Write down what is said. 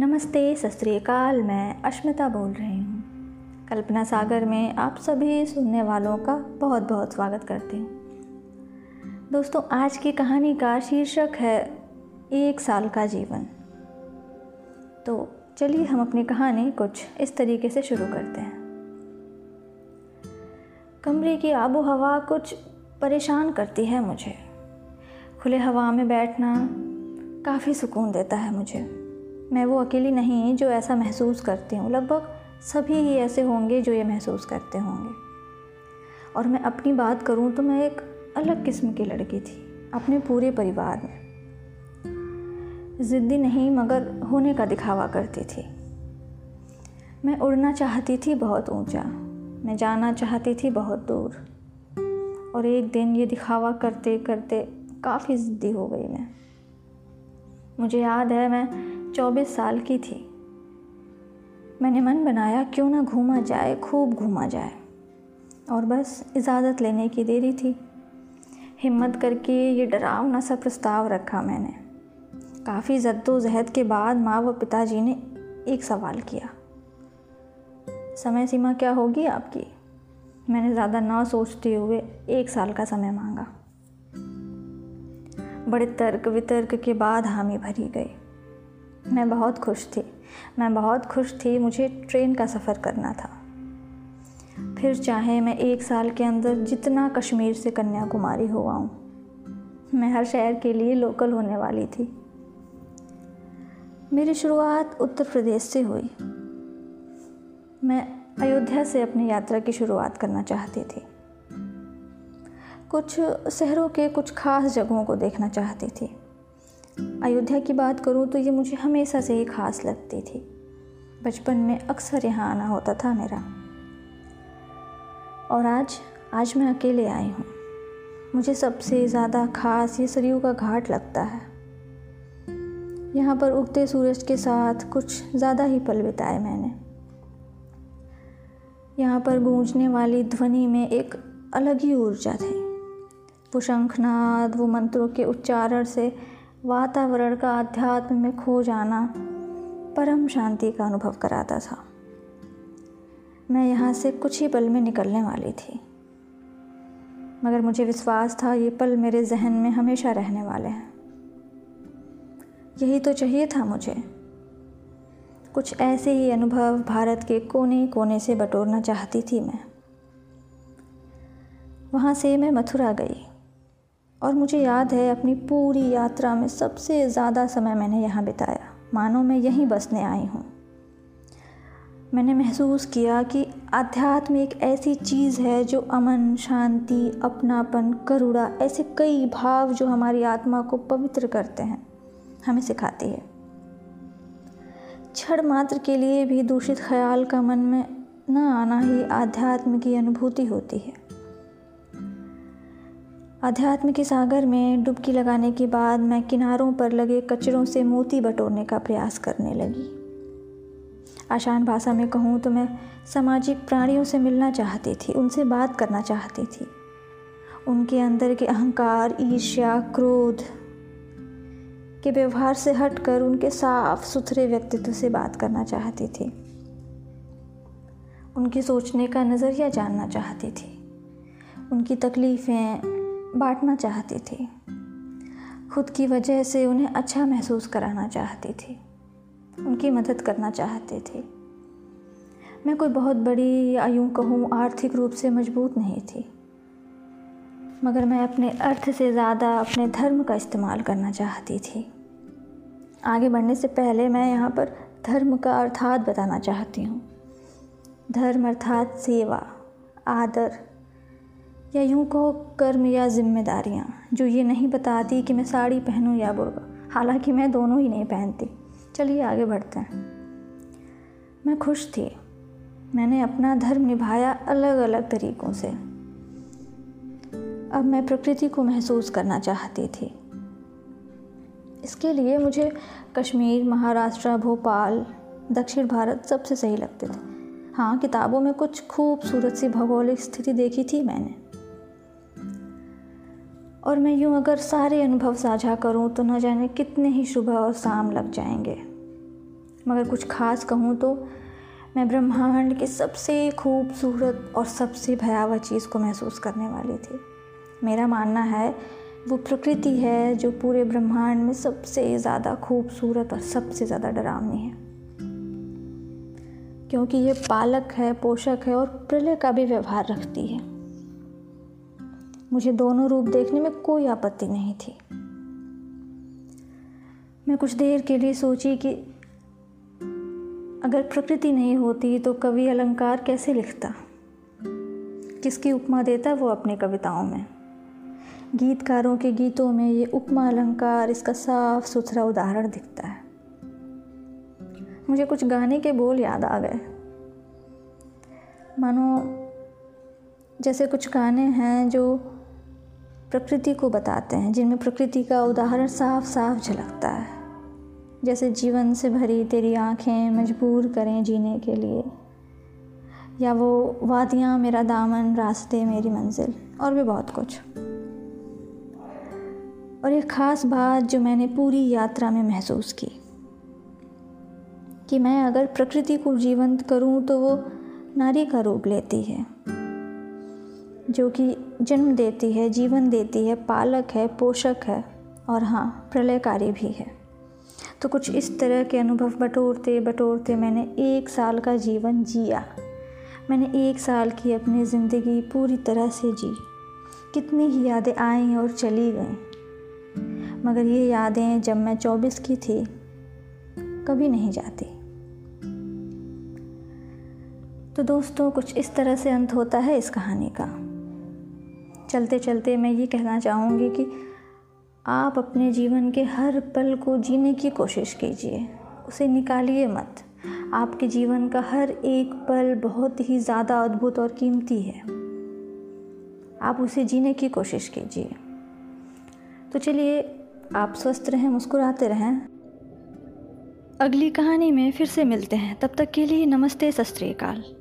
नमस्ते, सत मैं अश्मिता बोल रही हूँ। कल्पना सागर में आप सभी सुनने वालों का बहुत बहुत स्वागत करती हूँ। दोस्तों, आज की कहानी का शीर्षक है, एक साल का जीवन। तो चलिए हम अपनी कहानी कुछ इस तरीके से शुरू करते हैं। कमरे की आबो हवा कुछ परेशान करती है मुझे। खुले हवा में बैठना काफ़ी सुकून देता है मुझे। मैं वो अकेली नहीं जो ऐसा महसूस करती हूँ। लगभग सभी ही ऐसे होंगे जो ये महसूस करते होंगे। और मैं अपनी बात करूँ तो मैं एक अलग किस्म की लड़की थी, अपने पूरे परिवार में। ज़िद्दी नहीं, मगर होने का दिखावा करती थी। मैं उड़ना चाहती थी बहुत ऊँचा, मैं जाना चाहती थी बहुत दूर। और एक दिन ये दिखावा करते करते काफ़ी ज़िद्दी हो गई मैं। मुझे याद है, मैं चौबीस साल की थी। मैंने मन बनाया क्यों ना घूमा जाए, खूब घूमा जाए। और बस इजाज़त लेने की देरी थी। हिम्मत करके ये डरावना सा प्रस्ताव रखा मैंने। काफ़ी जद्दोजहद के बाद माँ व पिताजी ने एक सवाल किया। समय सीमा क्या होगी आपकी? मैंने ज़्यादा ना सोचते हुए एक साल का समय मांगा। बड़े तर्क वितर्क के बाद हामी भरी गई मैं बहुत खुश थी। मैं बहुत खुश थी, मुझे ट्रेन का सफ़र करना था। फिर चाहे मैं एक साल के अंदर जितना कश्मीर से कन्याकुमारी हो आऊँ, मैं हर शहर के लिए लोकल होने वाली थी। मेरी शुरुआत उत्तर प्रदेश से हुई। मैं अयोध्या से अपनी यात्रा की शुरुआत करना चाहती थी। कुछ शहरों के कुछ खास जगहों को देखना चाहती थी। अयोध्या की बात करूँ तो ये मुझे हमेशा से ही खास लगती थी। बचपन में अक्सर यहाँ आना होता था मेरा। और आज आज मैं अकेले आई हूँ। मुझे सबसे ज़्यादा खास ये सरयू का घाट लगता है। यहाँ पर उगते सूरज के साथ कुछ ज़्यादा ही पल बिताए मैंने। यहाँ पर गूंजने वाली ध्वनि में एक अलग ही ऊर्जा थी। वो शंखनाद वो मंत्रों के उच्चारण से वातावरण का अध्यात्म में खो जाना परम शांति का अनुभव कराता था। मैं यहाँ से कुछ ही पल में निकलने वाली थी। मगर मुझे विश्वास था, ये पल मेरे जहन में हमेशा रहने वाले हैं। यही तो चाहिए था मुझे। कुछ ऐसे ही अनुभव भारत के कोने कोने से बटोरना चाहती थी मैं। वहाँ से मैं मथुरा गई। और मुझे याद है अपनी पूरी यात्रा में सबसे ज़्यादा समय मैंने यहाँ बिताया। मानो मैं यहीं बसने आई हूँ। मैंने महसूस किया कि आध्यात्म एक ऐसी चीज़ है जो अमन, शांति, अपनापन, करुणा, ऐसे कई भाव जो हमारी आत्मा को पवित्र करते हैं, हमें सिखाती है। क्षण मात्र के लिए भी दूषित ख्याल का मन में न आना ही आध्यात्म की अनुभूति होती है। अध्यात्म के सागर में डुबकी लगाने के बाद मैं किनारों पर लगे कचरों से मोती बटोरने का प्रयास करने लगी। आसान भाषा में कहूँ तो मैं सामाजिक प्राणियों से मिलना चाहती थी, उनसे बात करना चाहती थी। उनके अंदर के अहंकार, ईर्ष्या, क्रोध के व्यवहार से हटकर उनके साफ़ सुथरे व्यक्तित्व से बात करना चाहती थी। उनकी सोचने का नज़रिया जानना चाहती थी। उनकी तकलीफ़ें बांटना चाहती थी। खुद की वजह से उन्हें अच्छा महसूस कराना चाहती थी। उनकी मदद करना चाहती थी। मैं कोई बहुत बड़ी या यूँ कहूँ आर्थिक रूप से मज़बूत नहीं थी। मगर मैं अपने अर्थ से ज़्यादा अपने धर्म का इस्तेमाल करना चाहती थी। आगे बढ़ने से पहले मैं यहाँ पर धर्म का अर्थात बताना चाहती हूँ। धर्म अर्थात सेवा, आदर या यूँ कहो, कर्म या जिम्मेदारियाँ, जो ये नहीं बताती कि मैं साड़ी पहनूँ या बुरका हालाँकि मैं दोनों ही नहीं पहनती। चलिए आगे बढ़ते हैं। मैं खुश थी। मैंने अपना धर्म निभाया अलग अलग तरीक़ों से। अब मैं प्रकृति को महसूस करना चाहती थी। इसके लिए मुझे कश्मीर, महाराष्ट्र, भोपाल, दक्षिण भारत सबसे सही लगते थे। हाँ किताबों में कुछ खूबसूरत सी भौगोलिक स्थिति देखी थी मैंने। और मैं यूँ अगर सारे अनुभव साझा करूँ तो न जाने कितने ही सुबह और शाम लग जाएँगे। मगर कुछ खास कहूँ तो मैं ब्रह्मांड की सबसे खूबसूरत और सबसे भयावह चीज़ को महसूस करने वाली थी। मेरा मानना है, वो प्रकृति है जो पूरे ब्रह्मांड में सबसे ज़्यादा खूबसूरत और सबसे ज़्यादा डरावनी है। क्योंकि ये पालक है, पोषक है और प्रलय का भी व्यवहार रखती है। मुझे दोनों रूप देखने में कोई आपत्ति नहीं थी। मैं कुछ देर के लिए सोची कि अगर प्रकृति नहीं होती तो कवि अलंकार कैसे लिखता? किसकी उपमा देता वो अपनी कविताओं में? गीतकारों के गीतों में ये उपमा अलंकार, इसका साफ़ सुथरा उदाहरण दिखता है। मुझे कुछ गाने के बोल याद आ गए। मानो जैसे कुछ गाने हैं जो प्रकृति को बताते हैं, जिनमें प्रकृति का उदाहरण साफ़ साफ़ झलकता है। जैसे जीवन से भरी तेरी आँखें मजबूर करें जीने के लिए। या वो वादियाँ मेरा दामन, रास्ते मेरी मंजिल, और भी बहुत कुछ। और एक ख़ास बात जो मैंने पूरी यात्रा में महसूस की, कि मैं अगर प्रकृति को जीवंत करूँ तो वो नारी का रूप लेती है। जो कि जन्म देती है, जीवन देती है, पालक है, पोषक है और हाँ प्रलयकारी भी है। तो कुछ इस तरह के अनुभव बटोरते बटोरते मैंने एक साल का जीवन जिया। मैंने एक साल की अपनी ज़िंदगी पूरी तरह से जी। कितनी ही यादें आई और चली गईं। मगर ये यादें जब मैं चौबीस की थी, कभी नहीं जाती। तो दोस्तों, कुछ इस तरह से अंत होता है इस कहानी का। चलते चलते मैं ये कहना चाहूँगी कि आप अपने जीवन के हर पल को जीने की कोशिश कीजिए, उसे निकालिए मत। आपके जीवन का हर एक पल बहुत ही ज़्यादा अद्भुत और कीमती है। आप उसे जीने की कोशिश कीजिए। तो चलिए, आप स्वस्थ रहें, मुस्कुराते रहें। अगली कहानी में फिर से मिलते हैं। तब तक के लिए नमस्ते, सत